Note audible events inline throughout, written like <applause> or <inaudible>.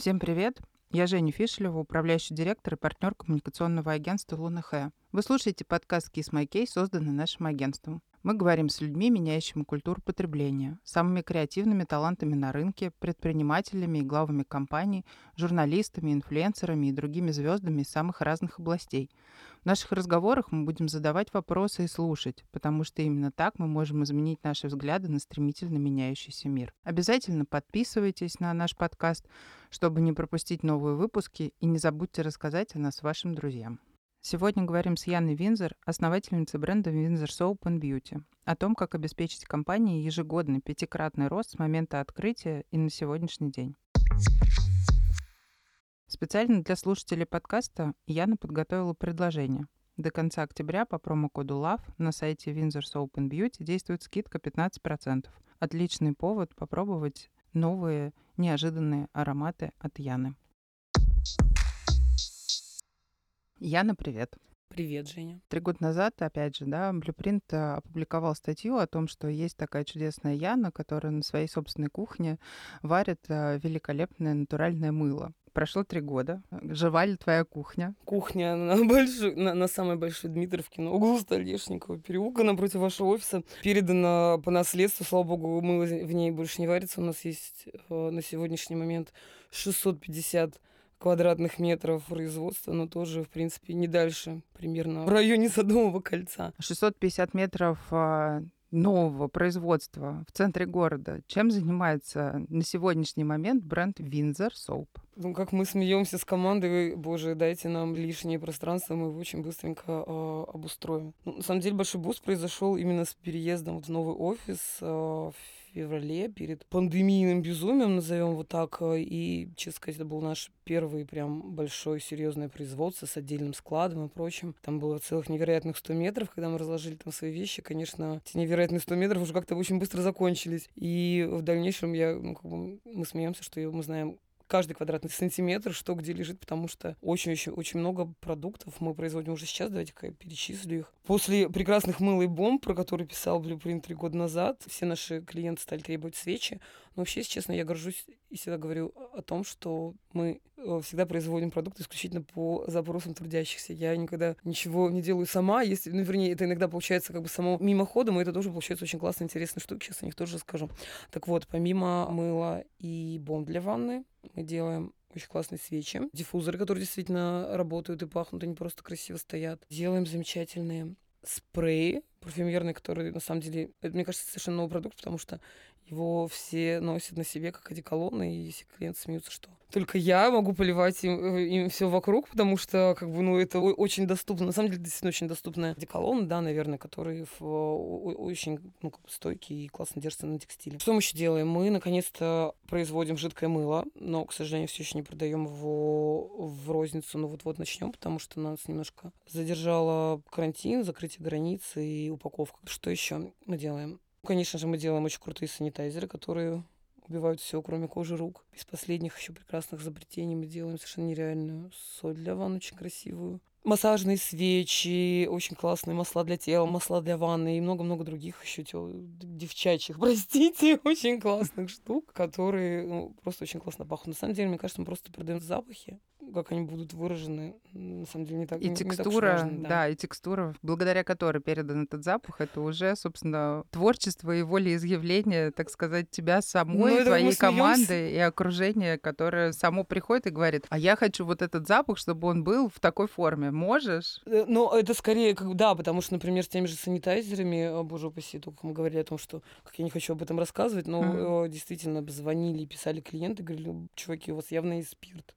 Всем привет! Я Женя Фишелева, управляющий директор и партнер коммуникационного агентства Луна Вы слушаете подкаст Kiss My Case, созданный нашим агентством. Мы говорим с людьми, меняющими культуру потребления, самыми креативными талантами на рынке, предпринимателями и главами компаний, журналистами, инфлюенсерами и другими звездами из самых разных областей. В наших разговорах мы будем задавать вопросы и слушать, потому что именно так мы можем изменить наши взгляды на стремительно меняющийся мир. Обязательно подписывайтесь на наш подкаст, чтобы не пропустить новые выпуски, и не забудьте рассказать о нас вашим друзьям. Сегодня говорим с Яной Винзер, основательницей бренда Windsor Soap and Beauty, о том, как обеспечить компании ежегодный пятикратный рост с момента открытия и на сегодняшний день. Специально для слушателей подкаста Яна подготовила предложение. До конца октября по промокоду LOVE на сайте Windsor Soap and Beauty действует скидка 15%. Отличный повод попробовать новые неожиданные ароматы от Яны. Яна, привет. Привет, Женя. Три года назад, опять же, да, Blueprint э, опубликовал статью о том, что есть такая чудесная Яна, которая на своей собственной кухне варит э, великолепное натуральное мыло. Прошло три года. Жива ли твоя кухня? Кухня на, большой, на, на самой большой Дмитровке, на углу Столешникова переулка, напротив вашего офиса. Передана по наследству, слава богу, мыло в ней больше не варится. У нас есть э, на сегодняшний момент 650 квадратных метров производства, но тоже, в принципе, не дальше, примерно в районе Садового кольца. 650 метров а, нового производства в центре города. Чем занимается на сегодняшний момент бренд Windsor Soap? Ну, как мы смеемся с командой, боже, дайте нам лишнее пространство, мы его очень быстренько э, обустроим. Ну, на самом деле большой boost произошел именно с переездом в новый офис э, феврале перед пандемийным безумием, назовем вот так. Э, и, честно сказать, это был наш первый прям большой серьезное производство с отдельным складом и прочим. Там было целых невероятных 100 метров, когда мы разложили там свои вещи. Конечно, эти невероятные 100 метров уже как-то очень быстро закончились. И в дальнейшем я, ну, как бы, мы смеемся, что мы знаем каждый квадратный сантиметр, что где лежит, потому что очень-очень очень много продуктов мы производим уже сейчас. Давайте-ка я перечислю их. После прекрасных мыл и бомб, про которые писал Blueprint три года назад, все наши клиенты стали требовать свечи. Но вообще, если честно, я горжусь и всегда говорю о том, что мы э, всегда производим продукты исключительно по запросам трудящихся. Я никогда ничего не делаю сама, если, ну, вернее, это иногда получается как бы само мимоходом, и это тоже получается очень классно, интересная штука, сейчас о них тоже расскажу. Так вот, помимо мыла и бомб для ванны, мы делаем очень классные свечи, диффузоры, которые действительно работают и пахнут, они просто красиво стоят. Делаем замечательные спреи парфюмерные, которые на самом деле, это, мне кажется, совершенно новый продукт, потому что его все носят на себе как одеколоны, и все клиенты смеются, что только я могу поливать им, э, им все вокруг, потому что, как бы, ну, это очень доступно. На самом деле, действительно очень доступная одеколон, да, наверное, который в, очень ну, как бы стойкий и классно держится на текстиле. Что мы еще делаем? Мы, наконец-то, производим жидкое мыло, но, к сожалению, все еще не продаем его в розницу, но вот-вот начнем, потому что нас немножко задержало карантин, закрытие границ и упаковка. Что еще мы делаем? Конечно же, мы делаем очень крутые санитайзеры, которые убивают все, кроме кожи рук. Из последних еще прекрасных изобретений мы делаем совершенно нереальную соль для ванн, очень красивую. Массажные свечи, очень классные масла для тела, масла для ванны и много-много других еще девчачьих, <laughs> простите, очень классных штук, которые ну, просто очень классно пахнут. На самом деле, мне кажется, мы просто продаем запахи, как они будут выражены, на самом деле не так И не, текстура, не так важно, да. да. и текстура, благодаря которой передан этот запах, это уже, собственно, творчество и волеизъявление, так сказать, тебя самой, Ну, твоей команды и окружения, которое само приходит и говорит, а я хочу вот этот запах, чтобы он был в такой форме. Можешь? Э, Но это скорее, как да, потому что, например, с теми же санитайзерами, э, боже упаси, только мы говорили о том, что как я не хочу об этом рассказывать, но э, действительно звонили, писали клиенты, говорили, чуваки, у вас явно есть спирт.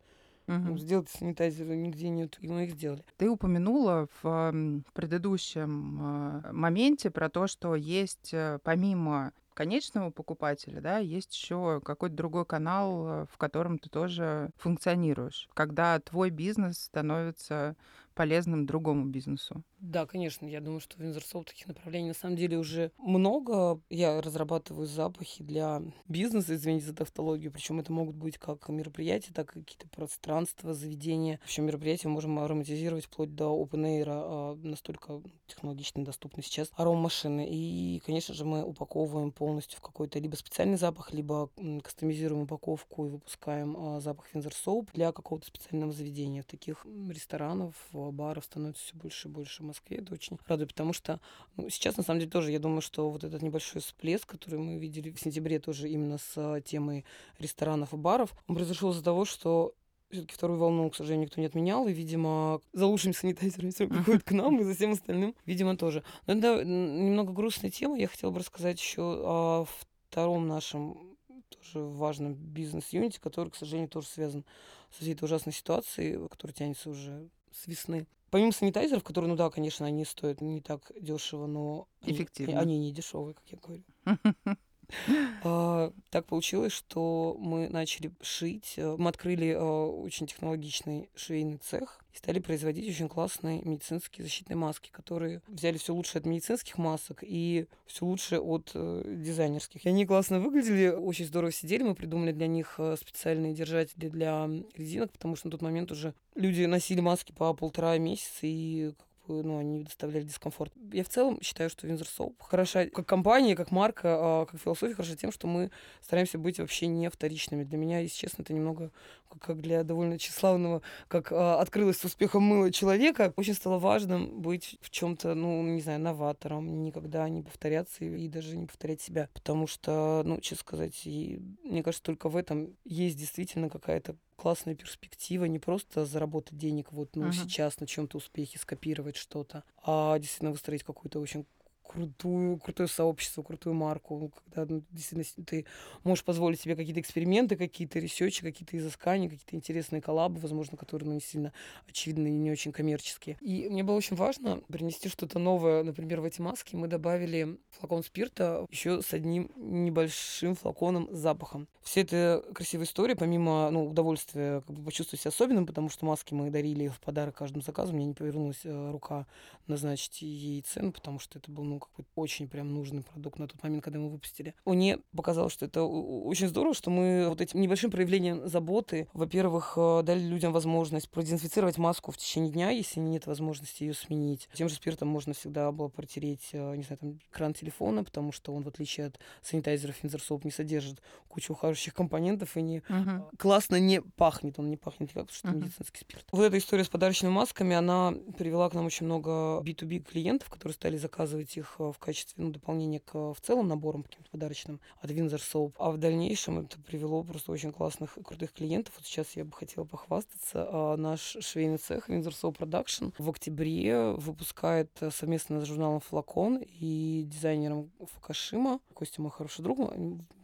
Мгм. Ну, сделайте санитайзеры, нигде нет. И мы их сделали. Ты упомянула в ам, предыдущем а, моменте про то, что есть э, помимо конечного покупателя, да, есть еще какой-то другой канал, э, в котором ты тоже функционируешь. Когда твой бизнес становится полезным другому бизнесу. Да, конечно, я думаю, что в Windsor таких направлений на самом деле уже много. Я разрабатываю запахи для бизнеса, извините за тавтологию, причем это могут быть как мероприятия, так и какие-то пространства, заведения. В общем, мероприятия можем ароматизировать вплоть до open air, а, настолько технологично доступны сейчас аромашины. И, конечно же, мы упаковываем полностью в какой-то либо специальный запах, либо кастомизируем упаковку и выпускаем а, запах Soap для какого-то специального заведения. Таких ресторанов, баров становится все больше и больше в Москве. Это очень радует, потому что ну, сейчас, на самом деле, тоже я думаю, что вот этот небольшой всплеск, который мы видели в сентябре тоже именно с темой ресторанов и баров, он произошел из-за того, что все-таки вторую волну, к сожалению, никто не отменял, и, видимо, за лучшими санитайзерами все приходят к нам, и за всем остальным, видимо, тоже. Но это немного грустная тема. Я хотела бы рассказать еще о втором нашем тоже важном бизнес-юните, который, к сожалению, тоже связан с всей этой ужасной ситуацией, которая тянется уже с весны. Помимо санитайзеров, которые, ну да, конечно, они стоят не так дешево, но эффективно. Они, они не дешевые, как я говорю. <laughs> <gasps> А, так получилось, что мы начали шить. Э, мы открыли а, очень технологичный швейный цех и стали производить очень классные медицинские защитные маски, которые взяли все лучшее от медицинских масок и все лучшее от э, дизайнерских. И они классно выглядели, очень здорово сидели. Мы придумали для них э, специальные держатели для резинок, потому что на тот момент уже люди носили маски по полтора месяца, и ну, они доставляли дискомфорт. Я в целом считаю, что Windsor Soap хороша как компания, как марка, а, как философия хороша тем, что мы стараемся быть вообще не вторичными. Для меня, если честно, это немного как для довольно тщеславного, как а, открылось с успехом мыло человека, очень стало важным быть в чем-то, ну, не знаю, новатором, никогда не повторяться и, и даже не повторять себя. Потому что, ну, честно сказать, и, мне кажется, только в этом есть действительно какая-то классная перспектива не просто заработать денег вот ну uh-huh. сейчас на чем-то успехе скопировать что-то, а действительно выстроить какую-то очень крутую, крутое сообщество, крутую марку, когда ну, действительно ты можешь позволить себе какие-то эксперименты, какие-то ресерчи, какие-то изыскания, какие-то интересные коллабы, возможно, которые ну, не сильно очевидные и не очень коммерческие. И мне было очень важно принести что-то новое, например, в эти маски мы добавили флакон спирта еще с одним небольшим флаконом с запахом. Все это красивая история, помимо ну, удовольствия как бы почувствовать себя особенным, потому что маски мы дарили в подарок каждому заказу, мне не повернулась э, рука назначить ей цену, потому что это был ну, какой-то очень прям нужный продукт на тот момент, когда мы выпустили. Мне показалось, что это очень здорово, что мы вот этим небольшим проявлением заботы, во-первых, э, дали людям возможность продезинфицировать маску в течение дня, если нет возможности ее сменить. Тем же спиртом можно всегда было протереть, э, не знаю, там, экран телефона, потому что он, в отличие от санитайзеров Финзерсоп, не содержит кучу ухаживающих компонентов и не угу. классно не пахнет. Он не пахнет как что угу. медицинский спирт. Вот эта история с подарочными масками, она привела к нам очень много B2B клиентов, которые стали заказывать их Э, в качестве ну, дополнения к в целом наборам каким-то подарочным от Windsor Soap. А в дальнейшем это привело просто очень классных и крутых клиентов. Вот сейчас я бы хотела похвастаться. А, наш швейный цех Windsor Soap Production в октябре выпускает э, совместно с журналом Флакон и дизайнером Фукашима, Костя мой хороший друг,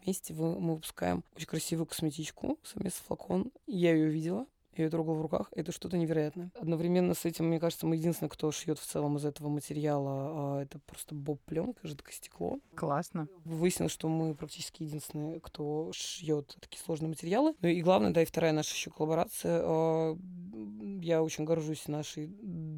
вместе мы выпускаем очень красивую косметичку совместно с Флакон. Я ее видела, я ее трогала в руках, это что-то невероятное. Одновременно с этим, мне кажется, мы единственные, кто шьет в целом из этого материала, а это просто боб-пленка, жидкое стекло. Классно. Выяснилось, что мы практически единственные, кто шьет такие сложные материалы. Ну и главное, да, и вторая наша еще коллаборация. А, я очень горжусь нашей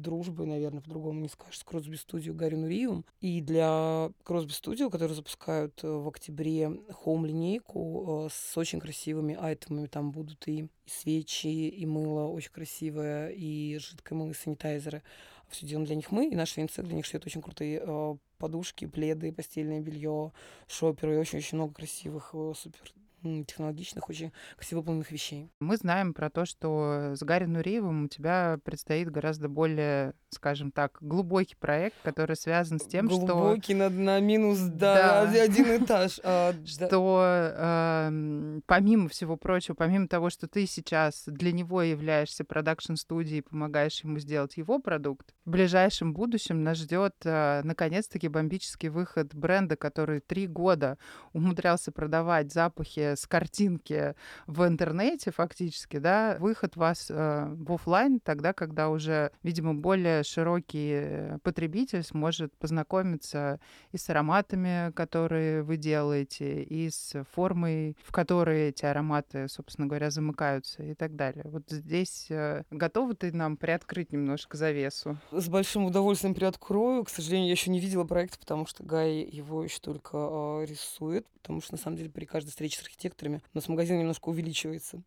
дружбой, наверное, по-другому не скажешь, с Кросби Студио Гарри Нуриевым. И для Кросби Студио, которые запускают э, в октябре хоум-линейку э, с очень красивыми айтемами, там будут и свечи, и мыло очень красивое, и жидкое мыло, и санитайзеры. Все делаем для них мы, и наш венцель для них шьет очень крутые э, подушки, пледы, постельное белье, шоперы, и очень-очень много красивых, супер технологичных, очень красиво выполненных вещей. Мы знаем про то, что с Гарри Нуриевым у тебя предстоит гораздо более, скажем так, глубокий проект, который связан с тем, глубокий что... Глубокий на, на минус, да, да. один этаж. А, <laughs> что эм, помимо всего прочего, помимо того, что ты сейчас для него являешься продакшн-студией, помогаешь ему сделать его продукт, в ближайшем будущем нас ждет э, наконец-таки бомбический выход бренда, который три года умудрялся продавать запахи с картинки в интернете фактически, да, выход вас э, в офлайн тогда, когда уже, видимо, более широкий потребитель сможет познакомиться и с ароматами, которые вы делаете, и с формой, в которой эти ароматы, собственно говоря, замыкаются и так далее. Вот здесь э, готовы ты нам приоткрыть немножко завесу? С большим удовольствием приоткрою. К сожалению, я еще не видела проект, потому что Гай его еще только э, рисует, потому что на самом деле при каждой встрече с архитекторами у нас магазин немножко увеличивается.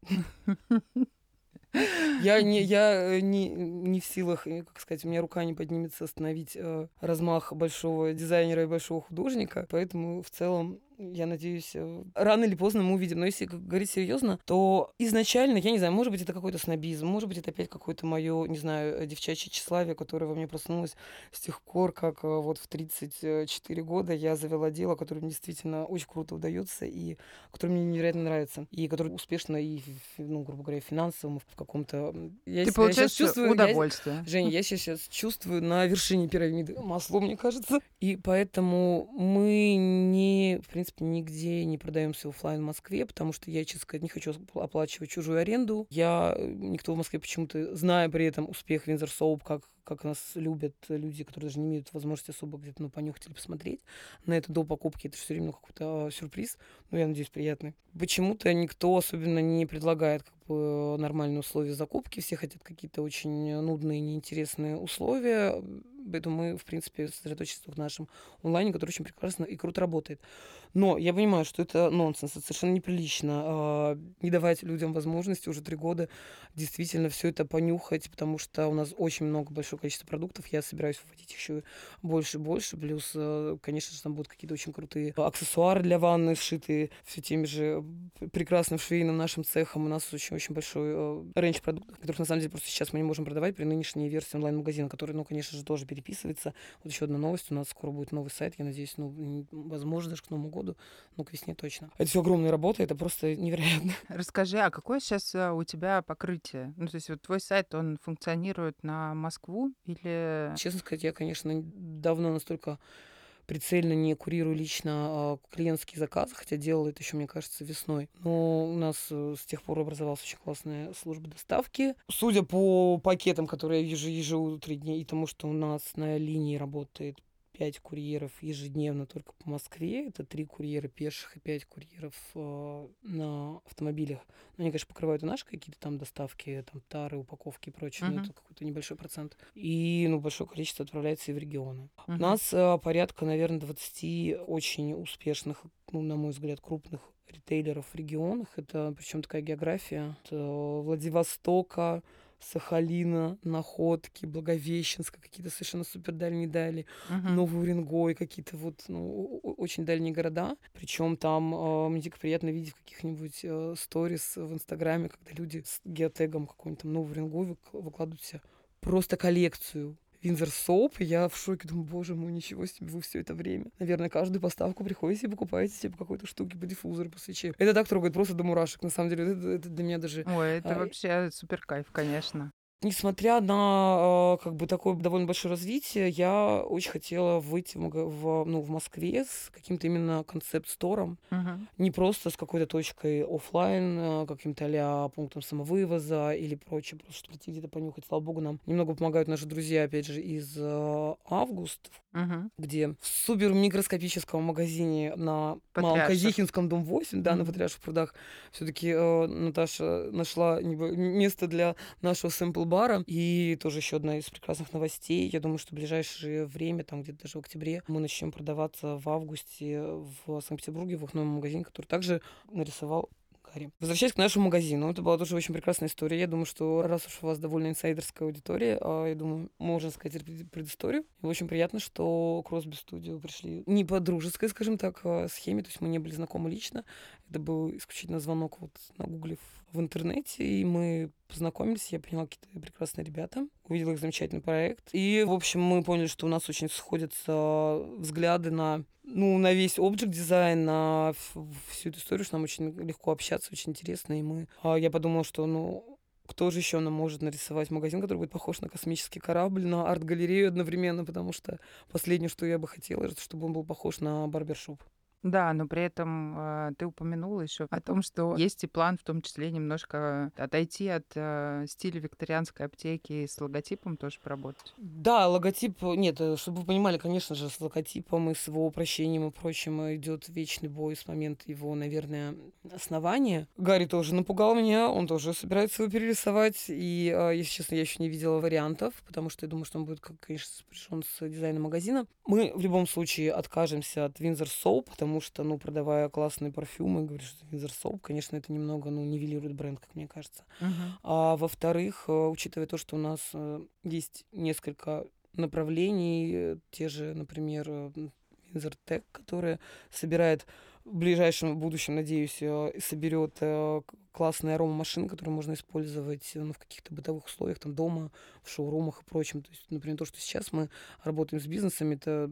Я не, я э, не, не в силах, э, как сказать, у меня рука не поднимется остановить э, размах большого дизайнера и большого художника, поэтому в целом я надеюсь, э, рано или поздно мы увидим. Но если говорить серьезно, то изначально, я не знаю, может быть, это какой-то снобизм, может быть, это опять какое-то мое, не знаю, э, девчачье тщеславие, которое во мне проснулось с тех пор, как э, вот в 34 года я завела дело, которое мне действительно очень круто удается и которое мне невероятно нравится. И которое успешно и, ну, грубо говоря, финансовым, в каком-то... Я Ты получаешь чувствую, удовольствие. Я, Женя, я сейчас чувствую на вершине пирамиды масло, мне кажется. И поэтому мы не, в принципе, принципе, нигде не продаемся офлайн в Москве, потому что я, честно сказать, не хочу оплачивать чужую аренду. Я, э, никто в Москве почему-то, зная при этом успех Винзер Соуп, как как нас любят люди, которые даже не имеют возможности особо где-то ну, понюхать или посмотреть на это до покупки. Это все время какой-то а, сюрприз, ну, я надеюсь, приятный. Почему-то никто особенно не предлагает как бы нормальные условия закупки. Все хотят какие-то очень нудные, неинтересные условия. Поэтому мы, в принципе, сосредоточимся в нашем онлайне, который очень прекрасно и круто работает. Но я понимаю, что это нонсенс, это совершенно неприлично э, не давать людям возможности уже три года действительно все это понюхать, потому что у нас очень много, большое количество продуктов, я собираюсь вводить еще больше и больше, плюс, э, конечно же, там будут какие-то очень крутые аксессуары для ванны, сшитые все теми же прекрасным швейным нашим цехом. У нас очень-очень большой э, рейндж продуктов, которых на самом деле просто сейчас мы не можем продавать при нынешней версии онлайн-магазина, который, ну, конечно же, тоже переписывается. Вот еще одна новость, у нас скоро будет новый сайт, я надеюсь, ну, возможно, даже к Новому году году, ну, к весне точно. Это все огромная работа, это просто невероятно. <laughs> Расскажи, а какое сейчас э, у тебя покрытие? Ну, то есть вот твой сайт, он функционирует на Москву или... Честно сказать, я, конечно, давно настолько прицельно не курирую лично а, клиентские заказы, хотя делала это еще, мне кажется, весной. Но у нас э, с тех пор образовалась очень классная служба доставки. Судя по пакетам, которые я вижу ежеутренне, и тому, что у нас на линии работает 5 курьеров ежедневно только по Москве. Это 3 курьера пеших и 5 курьеров э, на автомобилях. Ну, они, конечно, покрывают и наши какие-то там доставки, там тары, упаковки и прочее, uh-huh. но это какой-то небольшой процент. И, ну, большое количество отправляется и в регионы. Uh-huh. У нас э, порядка, наверное, 20 очень успешных, ну, на мой взгляд, крупных ритейлеров в регионах. Это причем такая география. От Владивостока, Сахалина, Находки, Благовещенска, какие-то совершенно супер дальние дали, uh-huh. Новый Уренгой, какие-то вот ну, очень дальние города. Причем там э, мне дико приятно видеть в каких-нибудь э, сторис в Инстаграме, когда люди с геотегом какой-нибудь там Новый Уренгой выкладывают себе просто коллекцию Винзер Соуп. Я в шоке, думаю, боже мой, ничего себе, вы все это время. Наверное, каждую поставку приходите и покупаете себе по какой-то штуке, по диффузору, по свече. Это так трогает просто до мурашек, на самом деле. Это, это для меня даже... Ой, это а... вообще супер кайф, конечно. Несмотря на как бы такое довольно большое развитие, я очень хотела выйти в, в, ну, в Москве с каким-то именно концепт-стором. Uh-huh. Не просто с какой-то точкой офлайн, а, каким-то а пунктом самовывоза или прочее, просто чтобы прийти где-то понюхать. Слава богу, нам немного помогают наши друзья, опять же, из uh, Август, uh-huh. где в супер микроскопическом магазине на Малоказихинском, дом 8, да, на Патриарших прудах, все-таки э, Наташа нашла место для нашего сэмпл бара. И тоже еще одна из прекрасных новостей. Я думаю, что в ближайшее время, там где-то даже в октябре, мы начнем продаваться в августе в Санкт-Петербурге в их новом магазине, который также нарисовал Гарри. Возвращаясь к нашему магазину, это была тоже очень прекрасная история. Я думаю, что раз уж у вас довольно инсайдерская аудитория, а, я думаю, можно сказать предысторию. И очень приятно, что Кросби Студио пришли не по дружеской, скажем так, а, схеме, то есть мы не были знакомы лично. Это был исключительно звонок вот на гугле в интернете, и мы познакомились, я поняла, какие-то прекрасные ребята, увидела их замечательный проект. И, в общем, мы поняли, что у нас очень сходятся взгляды на ну, на весь объект дизайн, на всю эту историю, что нам очень легко общаться, очень интересно. И мы, а, я подумала, что, ну, кто же еще нам может нарисовать магазин, который будет похож на космический корабль, на арт-галерею одновременно, потому что последнее, что я бы хотела, чтобы он был похож на барбершоп. Да, но при этом э, ты упомянула еще о том, что есть и план, в том числе немножко отойти от э, стиля викторианской аптеки с логотипом тоже поработать. Да, логотип, нет, э, чтобы вы понимали, конечно же, с логотипом и с его упрощением и прочим идет вечный бой с момента его, наверное, основания. Гарри тоже напугал меня, он тоже собирается его перерисовать, и, э, если честно, я еще не видела вариантов, потому что я думаю, что он будет, конечно, сопряжен с дизайном магазина. Мы в любом случае откажемся от Windsor Soap, потому потому что, ну, продавая классные парфюмы, говоришь, что Windsor Soap, конечно, это немного, ну, нивелирует бренд, как мне кажется. Uh-huh. А во-вторых, э, учитывая то, что у нас э, есть несколько направлений, э, те же, например, Windsor Tech, которая собирает в ближайшем будущем, надеюсь, соберет классные аромамашины, которые можно использовать ну, в каких-то бытовых условиях, там дома, в шоурумах и прочем. То есть, например, то, что сейчас мы работаем с бизнесами, это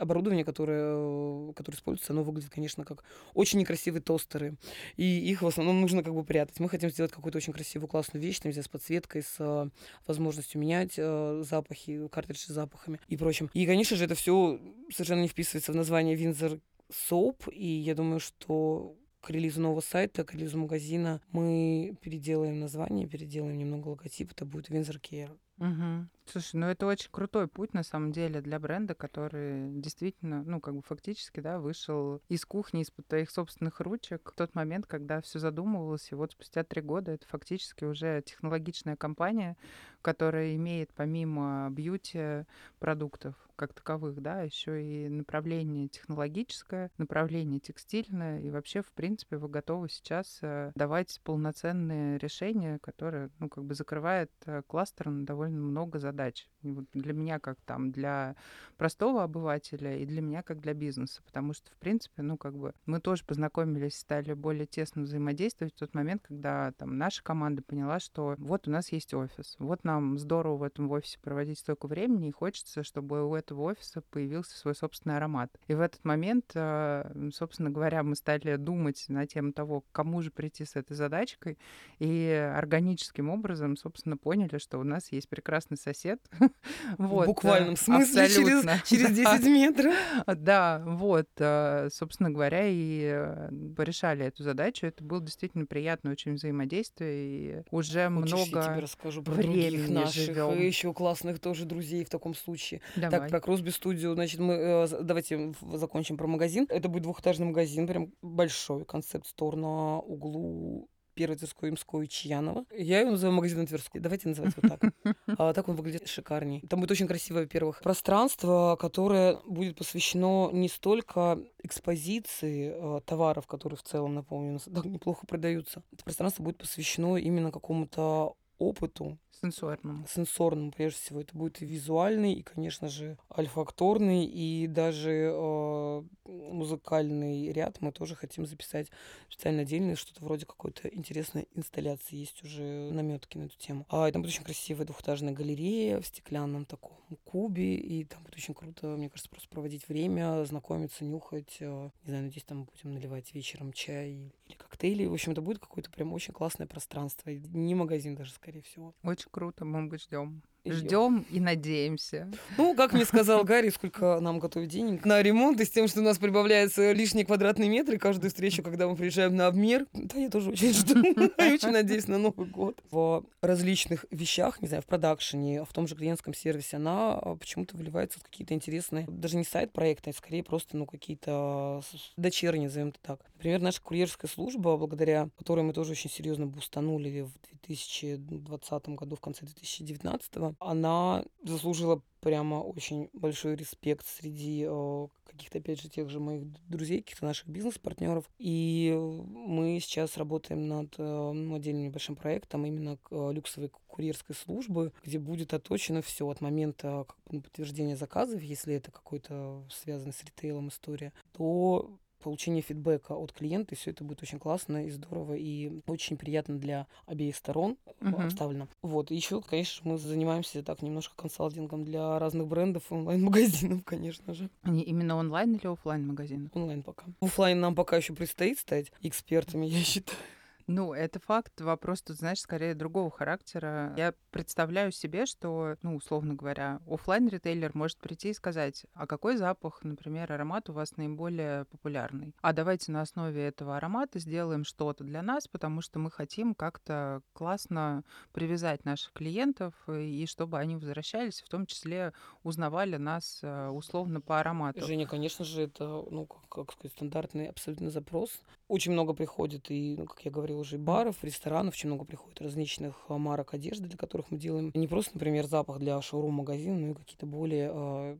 оборудование, которое, которое используется, оно выглядит, конечно, как очень некрасивые тостеры. И их в основном нужно как бы прятать. Мы хотим сделать какую-то очень красивую, классную вещь, там, с подсветкой, с э, возможностью менять э, запахи, картриджи с запахами и прочим. И, конечно же, это все совершенно не вписывается в название Windsor Soap, и я думаю, что к релизу нового сайта, к релизу магазина мы переделаем название, переделаем немного логотип, это будет Windsor Care. Угу. Слушай, ну это очень крутой путь на самом деле для бренда, который действительно, ну как бы фактически, да, вышел из кухни, из-под твоих собственных ручек в тот момент, когда все задумывалось, и вот спустя три года это фактически уже технологичная компания, которая имеет помимо бьюти продуктов как таковых, да, еще и направление технологическое, направление текстильное, и вообще, в принципе, вы готовы сейчас э, давать полноценные решения, которые, ну, как бы закрывает э, кластер на довольно много задач. И вот для меня как там, для простого обывателя и для меня как для бизнеса, потому что, в принципе, ну, как бы мы тоже познакомились, стали более тесно взаимодействовать в тот момент, когда там наша команда поняла, что вот у нас есть офис, вот нам здорово в этом офисе проводить столько времени, и хочется, чтобы у этого офиса появился свой собственный аромат. И в этот момент, э, собственно говоря, мы стали думать на тему того, кому же прийти с этой задачкой, и органическим образом, собственно, поняли, что у нас есть прекрасный сосед. <laughs> <laughs> вот, в буквальном смысле через, через <laughs> 10 метров. Да, вот, э, собственно говоря, и э, порешали эту задачу. Это было действительно приятное очень взаимодействие, и уже много я тебе расскажу про времени наших живем. еще классных тоже друзей в таком случае. Давай. Так, про Кросби студию, значит, мы э, давайте закончим про магазин. Это будет двухэтажный магазин, прям большой концепт-стор на углу первой Тверской, Имской и Чьянова. Я его называю магазином Тверской. Давайте называть вот так. <laughs> А, так он выглядит шикарней. Там будет очень красивое, во-первых, пространство, которое будет посвящено не столько экспозиции э, товаров, которые в целом, напомню, <laughs> так неплохо продаются. Это пространство будет посвящено именно какому-то опыту. Сенсорному. Сенсорному, прежде всего. Это будет и визуальный, и, конечно же, альфакторный, и даже э, музыкальный ряд мы тоже хотим записать специально отдельно, что-то вроде какой-то интересной инсталляции. Есть уже наметки на эту тему. А, и там будет очень красивая двухэтажная галерея в стеклянном таком кубе, и там будет очень круто, мне кажется, просто проводить время, знакомиться, нюхать. Э, не знаю, надеюсь, там будем наливать вечером чай или коктейли. В общем, это будет какое-то прям очень классное пространство. Не магазин даже, скорее всего. Очень круто, мы ждем. Ждем и надеемся. Ну, как мне сказал <laughs> Гарри, сколько нам готовить денег на ремонт, и с тем, что у нас прибавляются лишние квадратные метры каждую встречу, когда мы приезжаем на обмер. Да, я тоже очень жду. <laughs> Я очень надеюсь на Новый год. В различных вещах, не знаю, в продакшене, в том же клиентском сервисе, она а, почему-то выливается в какие-то интересные, даже не сайт проекта, а скорее просто, ну, какие-то дочерние, назовем это так. Например, наша курьерская служба, благодаря которой мы тоже очень серьезно бустанули в 2020 году, в конце 2019, она заслужила прямо очень большой респект среди э, каких-то, опять же, тех же моих друзей, каких-то наших бизнес-партнеров. И мы сейчас работаем над э, ну, отдельным небольшим проектом именно э, люксовой курьерской службы, где будет оточено все от момента как бы, ну, подтверждения заказов, если это какой-то связанный с ритейлом история, до получение фидбэка от клиента, и все это будет очень классно и здорово, и очень приятно для обеих сторон uh-huh. обставлено. Вот, еще, конечно, мы занимаемся так немножко консалтингом для разных брендов онлайн-магазинов, <laughs> конечно же. Они именно онлайн или офлайн магазины? Онлайн пока. Офлайн нам пока еще предстоит стать экспертами, <laughs> я считаю. Ну, это факт. Вопрос тут, знаешь, скорее другого характера. Я представляю себе, что, ну, условно говоря, оффлайн ритейлер может прийти и сказать, а какой запах, например, аромат у вас наиболее популярный? А давайте на основе этого аромата сделаем что-то для нас, потому что мы хотим как-то классно привязать наших клиентов, и чтобы они возвращались, в том числе узнавали нас э, условно по аромату. Женя, конечно же, это, ну, как, как сказать, стандартный абсолютно запрос. Очень много приходит и, ну, как я говорила, уже баров, ресторанов, очень много приходит различных а, марок одежды, для которых мы делаем. Не просто, например, запах для шоурум-магазина, но и какие-то более а,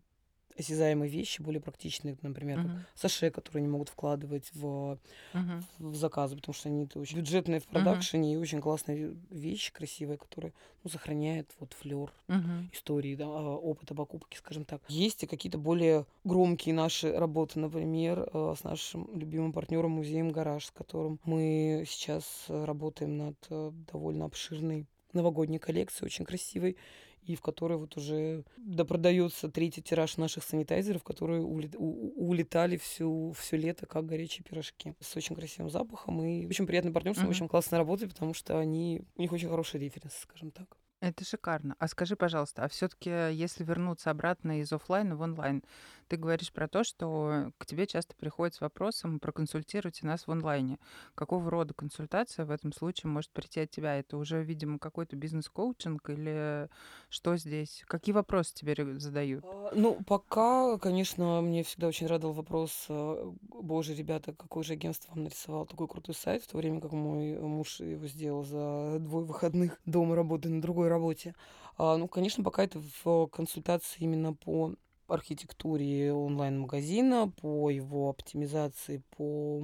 осязаемые вещи, более практичные, например, uh-huh. как саше, которые они могут вкладывать в, uh-huh. в заказы, потому что они очень бюджетные в продакшене uh-huh. и очень классная вещь, красивая, которая ну, сохраняет вот флер uh-huh. истории, да, а, опыта покупки, скажем так. Есть и какие-то более громкие наши работы, например, э, с нашим любимым партнером музеем Гараж, с которым мы сейчас работаем над э, довольно обширной новогодней коллекцией, очень красивой и в которой вот уже допродается третий тираж наших санитайзеров, которые улетали всю, все лето как горячие пирожки. С очень красивым запахом и очень приятным партнерством, mm-hmm. очень классной работой, потому что они, у них очень хороший референс, скажем так. Это шикарно. А скажи, пожалуйста, а все-таки, если вернуться обратно из офлайна в онлайн, ты говоришь про то, что к тебе часто приходят с вопросом проконсультируйте нас в онлайне. Какого рода консультация в этом случае может прийти от тебя? Это уже, видимо, какой-то бизнес-коучинг или что здесь? Какие вопросы тебе задают? А, ну, пока, конечно, мне всегда очень радовал вопрос, э, боже, ребята, какое же агентство вам нарисовало такой крутой сайт, в то время как мой муж его сделал за двое выходных дома работы на другой работе. А, ну, конечно, пока это в консультации именно по архитектуре онлайн-магазина, по его оптимизации, по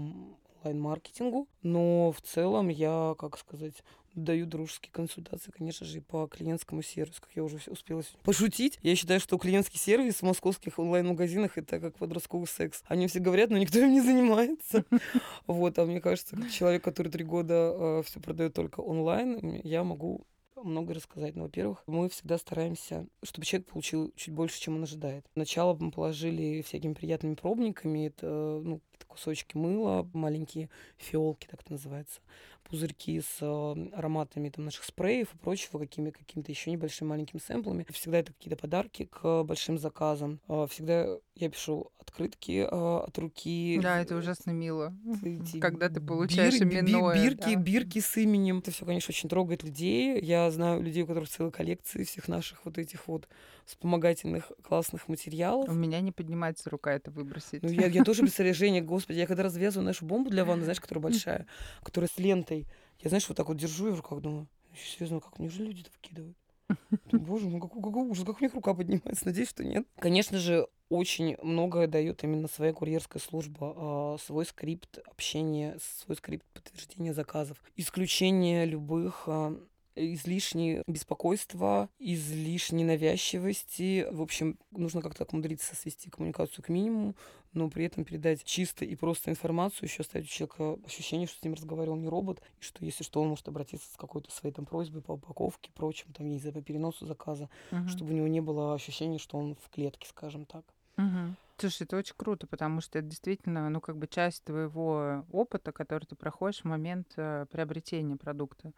онлайн-маркетингу. Но в целом я, как сказать, даю дружеские консультации, конечно же, и по клиентскому сервису, как я уже успела пошутить. Я считаю, что клиентский сервис в московских онлайн-магазинах это как подростковый секс. Они все говорят, но никто им не занимается. <laughs> Вот, а мне кажется, как человек, который три года э, все продает только онлайн, я могу много рассказать. Но, во-первых, мы всегда стараемся, чтобы человек получил чуть больше, чем он ожидает. Сначала мы положили всякими приятными пробниками. Это ну, кусочки мыла, маленькие фиолки, так это называется пузырьки с ароматами там, наших спреев и прочего, какими, какими-то еще небольшими маленькими сэмплами. Всегда это какие-то подарки к большим заказам. А, всегда я пишу открытки а, от руки. Да, это ужасно мило, Эти когда ты получаешь бир, именное. Бирки, да. бирки с именем. Это все, конечно, очень трогает людей. Я знаю людей, у которых целые коллекции всех наших вот этих вот вспомогательных классных материалов. У меня не поднимается рука это выбросить. Ну, я, я тоже представляю, <laughs> Женя, господи, я когда развязываю нашу бомбу для ванны, знаешь, которая большая, которая с лентой, я, знаешь, вот так вот держу и в руках думаю, серьезно, как неужели люди это выкидывают? Боже мой, какой, какой ужас, как у них рука поднимается. Надеюсь, что нет. Конечно же, очень многое дает именно своя курьерская служба, а, свой скрипт общения, свой скрипт подтверждения заказов, исключение любых а, излишнее беспокойство, излишней навязчивости. В общем, нужно как-то так умудриться свести коммуникацию к минимуму, но при этом передать чисто и просто информацию, еще оставить у человека ощущение, что с ним разговаривал не робот, и что если что, он может обратиться с какой-то своей там просьбой по упаковке, прочим, там, не знаю, по переносу заказа, угу. чтобы у него не было ощущения, что он в клетке, скажем так. Угу. Слушай, это очень круто, потому что это действительно, ну, как бы часть твоего опыта, который ты проходишь в момент э, приобретения продукта.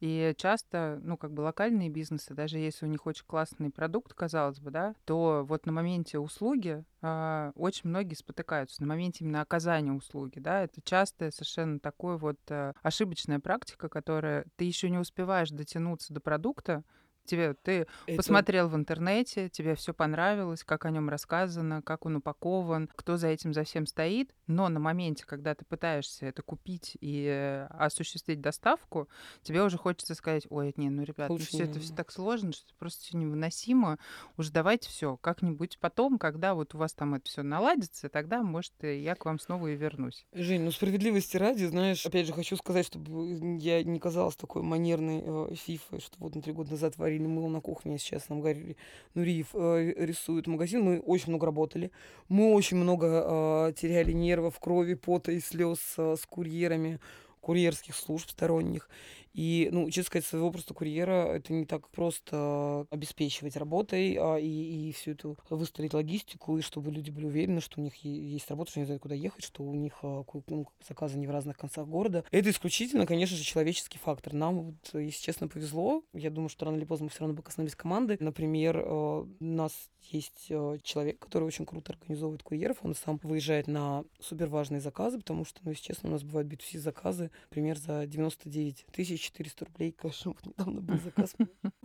И часто, ну, как бы локальные бизнесы, даже если у них очень классный продукт, казалось бы, да, то вот на моменте услуги э, очень многие спотыкаются. На моменте именно оказания услуги, да, это часто совершенно такой вот э, ошибочная практика, которая ты еще не успеваешь дотянуться до продукта, тебе ты это... посмотрел в интернете, тебе все понравилось, как о нем рассказано, как он упакован, кто за этим за всем стоит, но на моменте, когда ты пытаешься это купить и э, осуществить доставку, тебе уже хочется сказать, ой, не, ну, ребят, ну, все это все так сложно, что просто все невыносимо, уже давайте все как-нибудь потом, когда вот у вас там это все наладится, тогда, может, я к вам снова и вернусь. Жень, ну справедливости ради, знаешь, опять же, хочу сказать, чтобы я не казалась такой манерной э, фифой, что вот на три года назад варили мыло на кухне, сейчас нам Гарри Нуриев э, рисует магазин. Мы очень много работали. Мы очень много э, теряли нервов, крови, пота и слез э, с курьерами курьерских служб сторонних. И, ну, честно сказать, своего просто курьера это не так просто обеспечивать работой а, и, и всю эту выстроить логистику, и чтобы люди были уверены, что у них есть работа, что они знают, куда ехать, что у них а, ну, заказы не в разных концах города. Это исключительно, конечно же, человеческий фактор. Нам, вот, если честно, повезло. Я думаю, что рано или поздно мы все равно бы коснулись команды. Например, у нас есть человек, который очень круто организовывает курьеров. Он сам выезжает на супер важные заказы, потому что, ну, если честно, у нас бывают B2C заказы, например, за 99 тысяч 400 рублей. <laughs> Вот недавно был <laughs> заказ.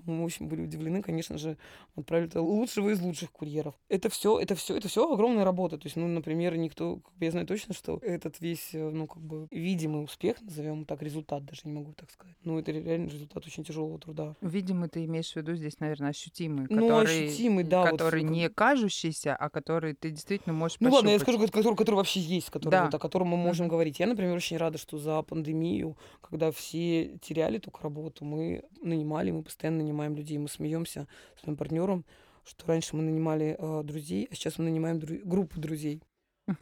Мы очень были удивлены, конечно же, отправили лучшего из лучших курьеров. Это все, это все, это все огромная работа. То есть, ну, например, никто, я знаю точно, что этот весь, э, ну, как бы видимый успех, назовем так, результат даже не могу так сказать. Ну, это реально результат очень тяжелого труда. Видимо, ты имеешь в виду здесь, наверное, ощутимый, ну, который, ощутимый, да, который вот, не кажущийся, а который ты действительно можешь Ну ладно, я пощупать. скажу, который, который вообще есть, который, Да. вот, о котором мы можем Мгм. говорить. Я, например, очень рада, что за пандемию, когда все теряли только работу, мы нанимали, мы постоянно нанимаем людей. Мы смеемся с моим партнером, что раньше мы нанимали э, друзей, а сейчас мы нанимаем дру- группу друзей.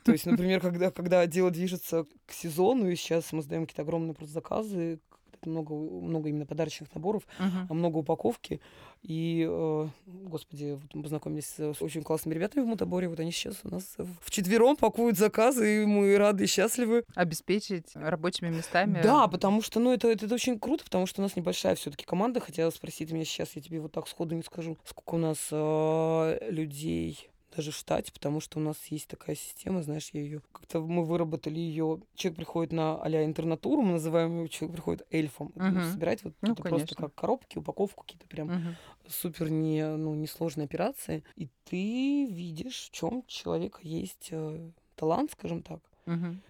То есть, <laughs> например, когда, когда дело движется к сезону, и сейчас мы сдаем какие-то огромные просто заказы, много, много именно подарочных наборов, а много упаковки. И, э, господи, вот мы познакомились с очень классными ребятами в Мутаборе. Вот они сейчас у нас в четвером пакуют заказы, и мы рады и счастливы. Обеспечить рабочими местами. Да, потому что, ну, это, это, очень круто, потому что у нас небольшая все-таки команда. Хотела спросить меня сейчас, я тебе вот так сходу не скажу, сколько у нас э, людей даже в штате, потому что у нас есть такая система, знаешь, я ее как-то мы выработали ее. Человек приходит на а-ля интернатуру, мы называем его, человек приходит эльфом. Мгм. собирать вот Ну, просто как коробки, упаковку какие-то прям Мгм. супер не, ну, несложные операции. И ты видишь, в чем человека есть э, талант, скажем так.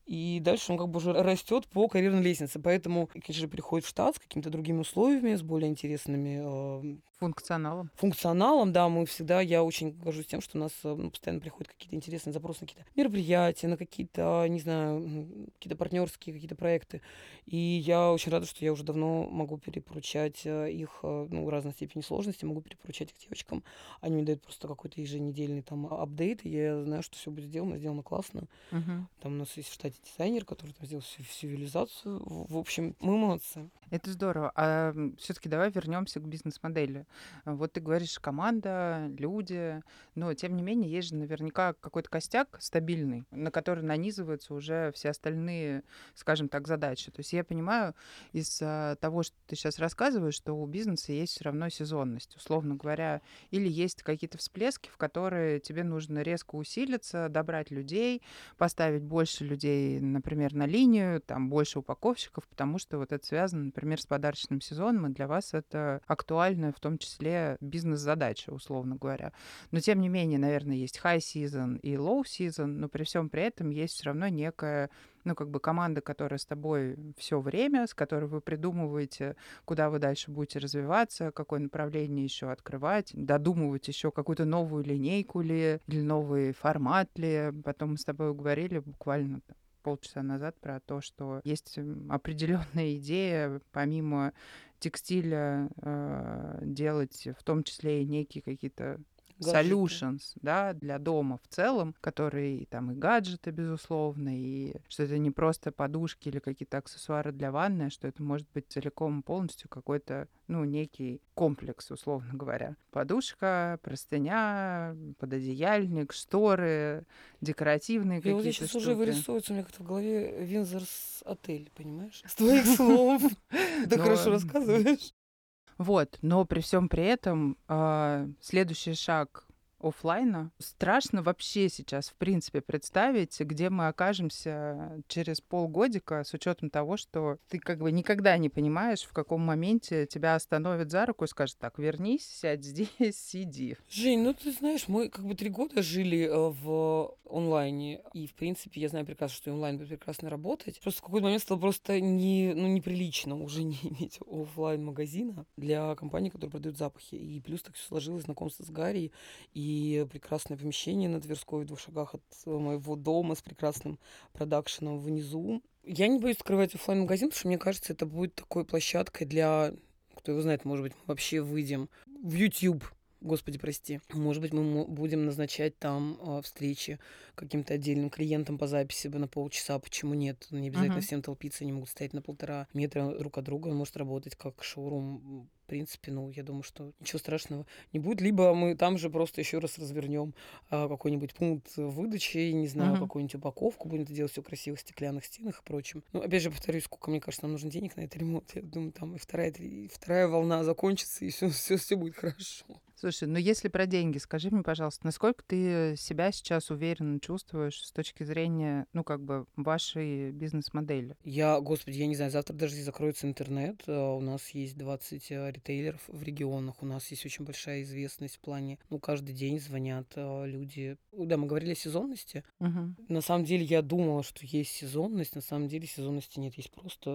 И дальше он как бы уже растет по карьерной лестнице. Поэтому, конечно же, переходит в штат с какими-то другими условиями, с более интересными э, Функционалом. функционалом, да, мы всегда, я очень горжусь тем, что у нас ну, постоянно приходят какие-то интересные запросы на какие-то мероприятия, на какие-то, не знаю, какие-то партнерские какие-то проекты. И я очень рада, что я уже давно могу перепоручать э, их, э, ну, разной степени сложности, могу перепоручать их девочкам. Они мне дают просто какой-то еженедельный там апдейт, и я знаю, что все будет сделано, сделано классно. Мгм. Там нас есть в штате дизайнер, который там сделал всю, реализацию. В общем, мы молодцы. Это здорово. А все-таки давай вернемся к бизнес-модели. Вот ты говоришь, команда, люди, но тем не менее есть же наверняка какой-то костяк стабильный, на который нанизываются уже все остальные, скажем так, задачи. То есть я понимаю из а, того, что ты сейчас рассказываешь, что у бизнеса есть все равно сезонность, условно говоря, или есть какие-то всплески, в которые тебе нужно резко усилиться, добрать людей, поставить больше людей, например, на линию, там больше упаковщиков, потому что вот это связано, например, с подарочным сезоном, и для вас это актуальная в том числе бизнес-задача, условно говоря. Но тем не менее, наверное, есть high season и low season, но при всем при этом есть все равно некая ну, как бы команда, которая с тобой все время, с которой вы придумываете, куда вы дальше будете развиваться, какое направление еще открывать, додумывать еще какую-то новую линейку ли, или новый формат ли. Потом мы с тобой говорили буквально полчаса назад про то, что есть определенная идея, помимо текстиля, э, делать в том числе и некие какие-то Гаджеты. solutions, да, для дома в целом, которые там и гаджеты, безусловно, и что это не просто подушки или какие-то аксессуары для ванны, а что это может быть целиком полностью какой-то, ну, некий комплекс, условно говоря. Подушка, простыня, пододеяльник, шторы, декоративные И вот какие-то сейчас штуки. уже вырисовывается у меня как-то в голове Винзорс отель, понимаешь? <laughs> С твоих слов. Ты Но- хорошо рассказываешь. Вот, но при всем при этом а, следующий шаг оффлайна. Страшно вообще сейчас, в принципе, представить, где мы окажемся через полгодика, с учетом того, что ты как бы никогда не понимаешь, в каком моменте тебя остановят за руку и скажут, так, вернись, сядь здесь, <laughs> сиди. Жень, ну ты знаешь, мы как бы три года жили э, в онлайне, и в принципе я знаю прекрасно, что онлайн будет прекрасно работать. Просто в какой-то момент стало просто не, ну, неприлично уже <laughs> не иметь оффлайн магазина для компании, которые продают запахи. И плюс так все сложилось, знакомство с Гарри и прекрасное помещение на Тверской в двух шагах от моего дома с прекрасным продакшеном внизу. Я не боюсь открывать оффлайн магазин потому что мне кажется, это будет такой площадкой для, кто его знает, может быть, мы вообще выйдем в YouTube господи, прости. Может быть, мы будем назначать там э, встречи каким-то отдельным клиентам по записи бы на полчаса. Почему нет? Не обязательно uh-huh. всем толпиться, они могут стоять на полтора метра друг от друга. Он может работать как шоурум в принципе, ну, я думаю, что ничего страшного не будет. Либо мы там же просто еще раз развернем а, какой-нибудь пункт выдачи, не знаю, uh-huh. какую-нибудь упаковку, будем это делать все красиво в стеклянных стенах и прочем. Ну, опять же, повторюсь, сколько, мне кажется, нам нужно денег на этот ремонт. Я думаю, там и вторая, и вторая волна закончится, и все, все, все будет хорошо. Слушай, ну если про деньги, скажи мне, пожалуйста, насколько ты себя сейчас уверенно чувствуешь с точки зрения, ну, как бы, вашей бизнес-модели? Я, господи, я не знаю, завтра даже закроется интернет. А, у нас есть 20 а, ритейлеров в регионах. У нас есть очень большая известность в плане, ну, каждый день звонят а, люди. Да, мы говорили о сезонности. Угу. На самом деле я думала, что есть сезонность. На самом деле сезонности нет. Есть просто,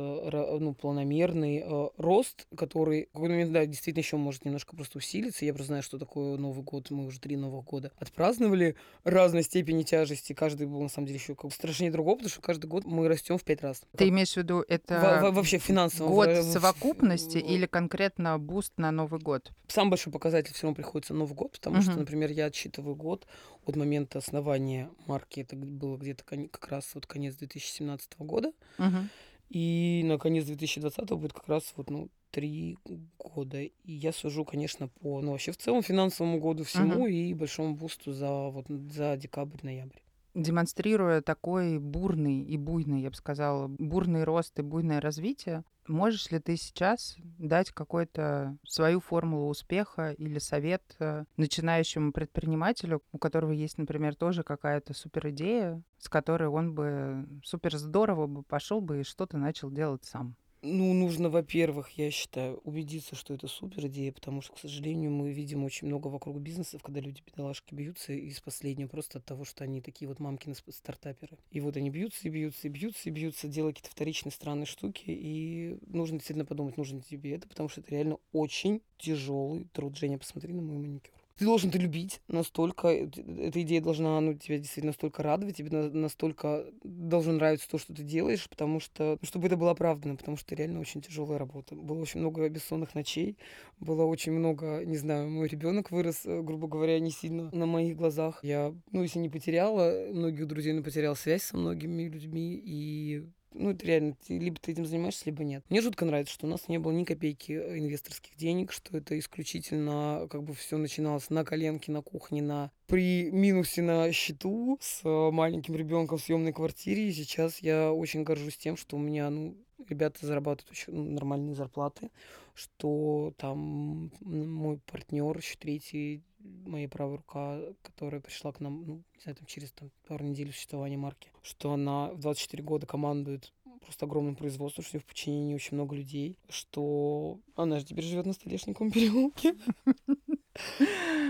ну, планомерный рост, который в какой-то момент, да, действительно еще может немножко просто усилиться. Я просто знаю, что такое Новый год. Мы уже три Новых года отпраздновали разной степени тяжести. Каждый был, на самом деле, еще как страшнее другого, потому что каждый год мы растем в пять раз. Ты имеешь в виду это во вообще финансово? Год в... совокупности в... или конкретно boost на Новый год? Самый большой показатель все равно приходится Новый год, потому uh-huh. что, например, я отсчитываю год от момента основания марки. Это было где-то как раз вот конец 2017 года. Uh-huh. И на конец 2020 будет как раз вот, ну, три года. И я сужу, конечно, по, ну, вообще в целом финансовому году всему uh-huh. и большому бусту за, вот, за декабрь-ноябрь демонстрируя такой бурный и буйный, я бы сказала, бурный рост и буйное развитие, можешь ли ты сейчас дать какую-то свою формулу успеха или совет э, начинающему предпринимателю, у которого есть, например, тоже какая-то супер идея, с которой он бы супер здорово бы пошел бы и что-то начал делать сам? Ну, нужно, во-первых, я считаю, убедиться, что это супер идея, потому что, к сожалению, мы видим очень много вокруг бизнесов, когда люди, бедолашки, бьются из последнего просто от того, что они такие вот мамкины стартаперы. И вот они бьются и бьются и бьются и бьются, делая какие-то вторичные странные штуки, и нужно действительно подумать, нужно тебе это, потому что это реально очень тяжелый труд. Женя, посмотри на мой маникюр ты должен это любить настолько, э, эта идея должна ну, тебя действительно настолько радовать, тебе настолько должно нравиться то, что ты делаешь, потому что, ну, чтобы это было оправдано, потому что реально очень тяжелая работа. Было очень много бессонных ночей, было очень много, не знаю, мой ребенок вырос, э, грубо говоря, не сильно на моих глазах. Я, ну, если не потеряла многих друзей, но потеряла связь со многими людьми, и ну, это реально, либо ты этим занимаешься, либо нет. Мне жутко нравится, что у нас не было ни копейки э, инвесторских денег, что это исключительно как бы все начиналось на коленке, на кухне, на при минусе на счету с э, маленьким ребенком в съемной квартире. И сейчас я очень горжусь тем, что у меня, ну, ребята зарабатывают очень ну, нормальные зарплаты, что там мой партнер, еще третий, моя правая рука, которая пришла к нам, ну, не знаю, там через там, пару недель существования марки, что она в 24 года командует просто огромным производством, что в подчинении очень много людей, что она же теперь живет на Столешниковом переулке.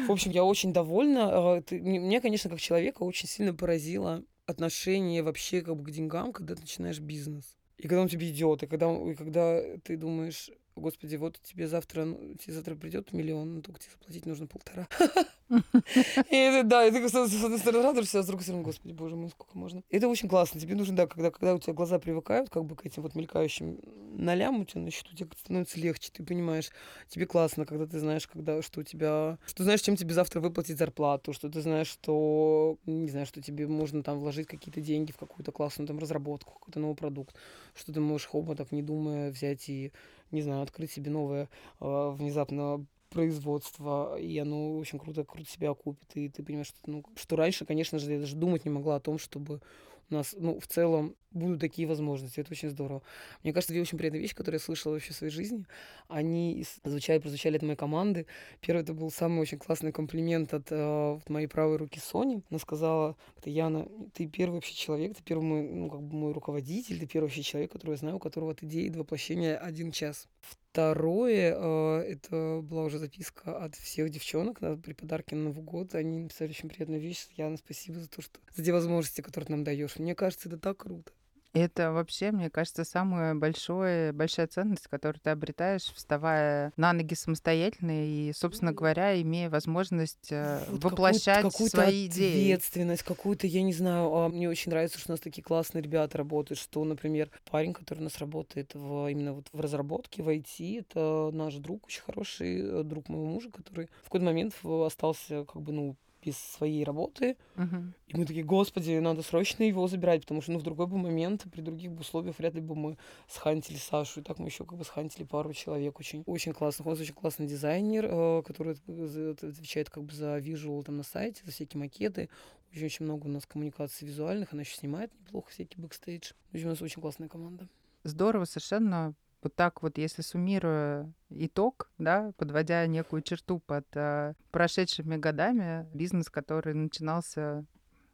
В общем, я очень довольна. А, мне, конечно, как человека очень сильно поразило отношение вообще как бы к деньгам, когда ты начинаешь бизнес. И когда он тебе идет, и когда, и когда ты думаешь, господи, вот тебе завтра, ну, тебе завтра придет миллион, но только тебе заплатить нужно полтора. <laughs> И да, и ты с одной стороны радуешься, а с другой стороны, господи, боже мой, сколько можно. Это очень классно. Тебе нужно, да, когда, когда у тебя глаза привыкают как бы к этим вот мелькающим нолям у тебя на счету, тебе становится легче, ты понимаешь, тебе классно, когда ты знаешь, когда, что у тебя, что знаешь, чем тебе завтра выплатить зарплату, что ты знаешь, что, не знаю, что тебе можно там вложить какие-то деньги в какую-то классную там разработку, какой-то новый продукт, что ты можешь хоба так не думая взять и не знаю, открыть себе новое э, внезапно производство, и оно очень круто, круто себя окупит. И ты понимаешь, что, ну, что раньше, конечно же, я даже думать не могла о том, чтобы у нас, ну, в целом будут такие возможности. Это очень здорово. Мне кажется, две очень приятные вещи, которые я слышала вообще в своей жизни, они звучали, прозвучали от моей команды. Первый это был самый очень классный комплимент от э, моей правой руки Сони. Она сказала, это Яна, ты первый вообще человек, ты первый мой, ну, как бы мой руководитель, ты первый вообще человек, которого я знаю, у которого от идеи до воплощения один час. Второе, э, это была уже записка от всех девчонок на, при подарке на Новый год. Они написали очень приятную вещь. Яна, спасибо за то, что за те возможности, которые ты нам даешь. Мне кажется, это так круто. Это вообще, мне кажется, самая большая, большая ценность, которую ты обретаешь, вставая на ноги самостоятельно и, собственно говоря, имея возможность э, вот воплощать какую свои идеи. ответственность, какую-то, я не знаю, а мне очень нравится, что у нас такие классные ребята работают, что, например, парень, который у нас работает в, именно вот в разработке, в IT, это наш друг, очень хороший э, друг моего мужа, который в какой-то момент остался как бы, ну, без своей работы. Uh-huh. И мы такие, господи, надо срочно его забирать, потому что ну, в другой бы момент, при других бы условиях вряд ли бы мы схантили Сашу. И так мы еще как бы схантили пару человек очень, очень классных. Он очень классный дизайнер, э, который отвечает как бы за визуал там на сайте, за всякие макеты. Очень, очень много у нас коммуникаций визуальных, она еще снимает неплохо всякий бэкстейдж. В общем, у нас очень классная команда. Здорово совершенно вот так вот, если суммируя итог, да, подводя некую черту под э, прошедшими годами, бизнес, который начинался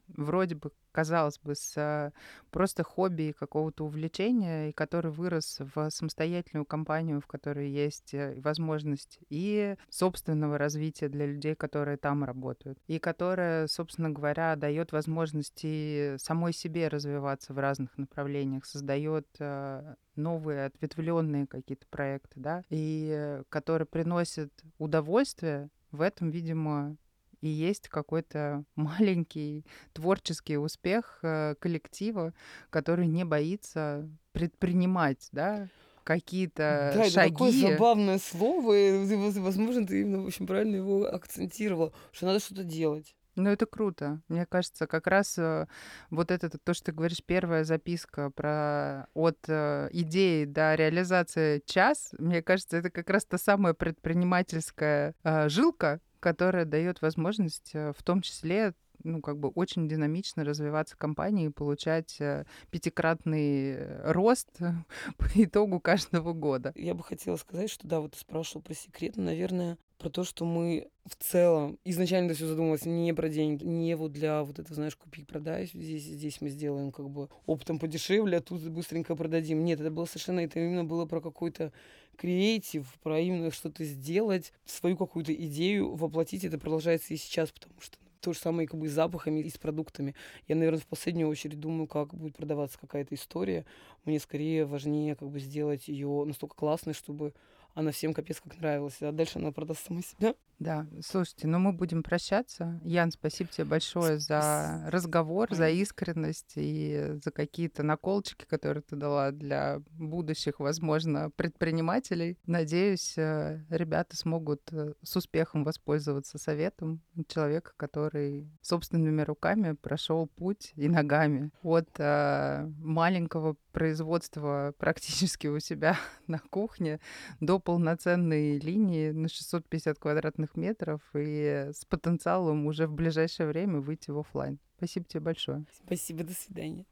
вроде бы казалось бы, с э, просто хобби какого-то увлечения, и который вырос в самостоятельную компанию, в которой есть э, возможность и собственного развития для людей, которые там работают, и которая, собственно говоря, дает возможности самой себе развиваться в разных направлениях, создает э, новые ответвленные какие-то проекты, да, и который приносит удовольствие, в этом, видимо, и есть какой-то <laughs> маленький творческий успех э, коллектива, который не боится предпринимать, да, какие-то да, шаги. это такое забавное слово, и, возможно, ты именно очень правильно его акцентировала, что надо что-то делать. Ну, это круто. Мне кажется, как раз э, вот это то, что ты говоришь, первая записка про от э, идеи до реализации час, мне кажется, это как раз та самая предпринимательская жилка, которая дает возможность э, в том числе ну, как бы очень динамично развиваться компании и получать э, пятикратный э, рост <laughs> по итогу каждого года. Я бы хотела сказать, что да, вот ты спрашивал про секрет, наверное, про то, что мы в целом изначально это все задумалось не про деньги, не вот для вот этого, знаешь, купи-продай, здесь, здесь мы сделаем как бы оптом подешевле, а тут быстренько продадим. Нет, это было совершенно, это именно было про какой-то креатив, про именно что-то сделать, свою какую-то идею воплотить. Это продолжается и сейчас, потому что то же самое как бы с запахами и с продуктами. Я, наверное, в последнюю очередь думаю, как будет продаваться какая-то история. Мне скорее важнее как бы сделать ее настолько классной, чтобы она всем капец как нравилась. А дальше она продаст сама себя. Да, слушайте, ну мы будем прощаться. Ян, спасибо тебе большое за разговор, за искренность и за какие-то наколочки, которые ты дала для будущих, возможно, предпринимателей. Надеюсь, э, ребята смогут э, с успехом воспользоваться советом человека, который собственными руками прошел путь и ногами от э, маленького производства практически у себя <laughs> на кухне до полноценной линии на 650 квадратных метров и с потенциалом уже в ближайшее время выйти в офлайн. Спасибо тебе большое. Спасибо, до свидания.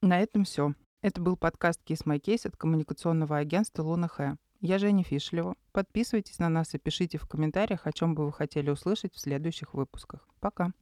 На этом все. Это был подкаст Kiss My Case от коммуникационного агентства Луна Хэ. Я Женя Фишлева. Подписывайтесь на нас и пишите в комментариях, о чем бы вы хотели услышать в следующих выпусках. Пока.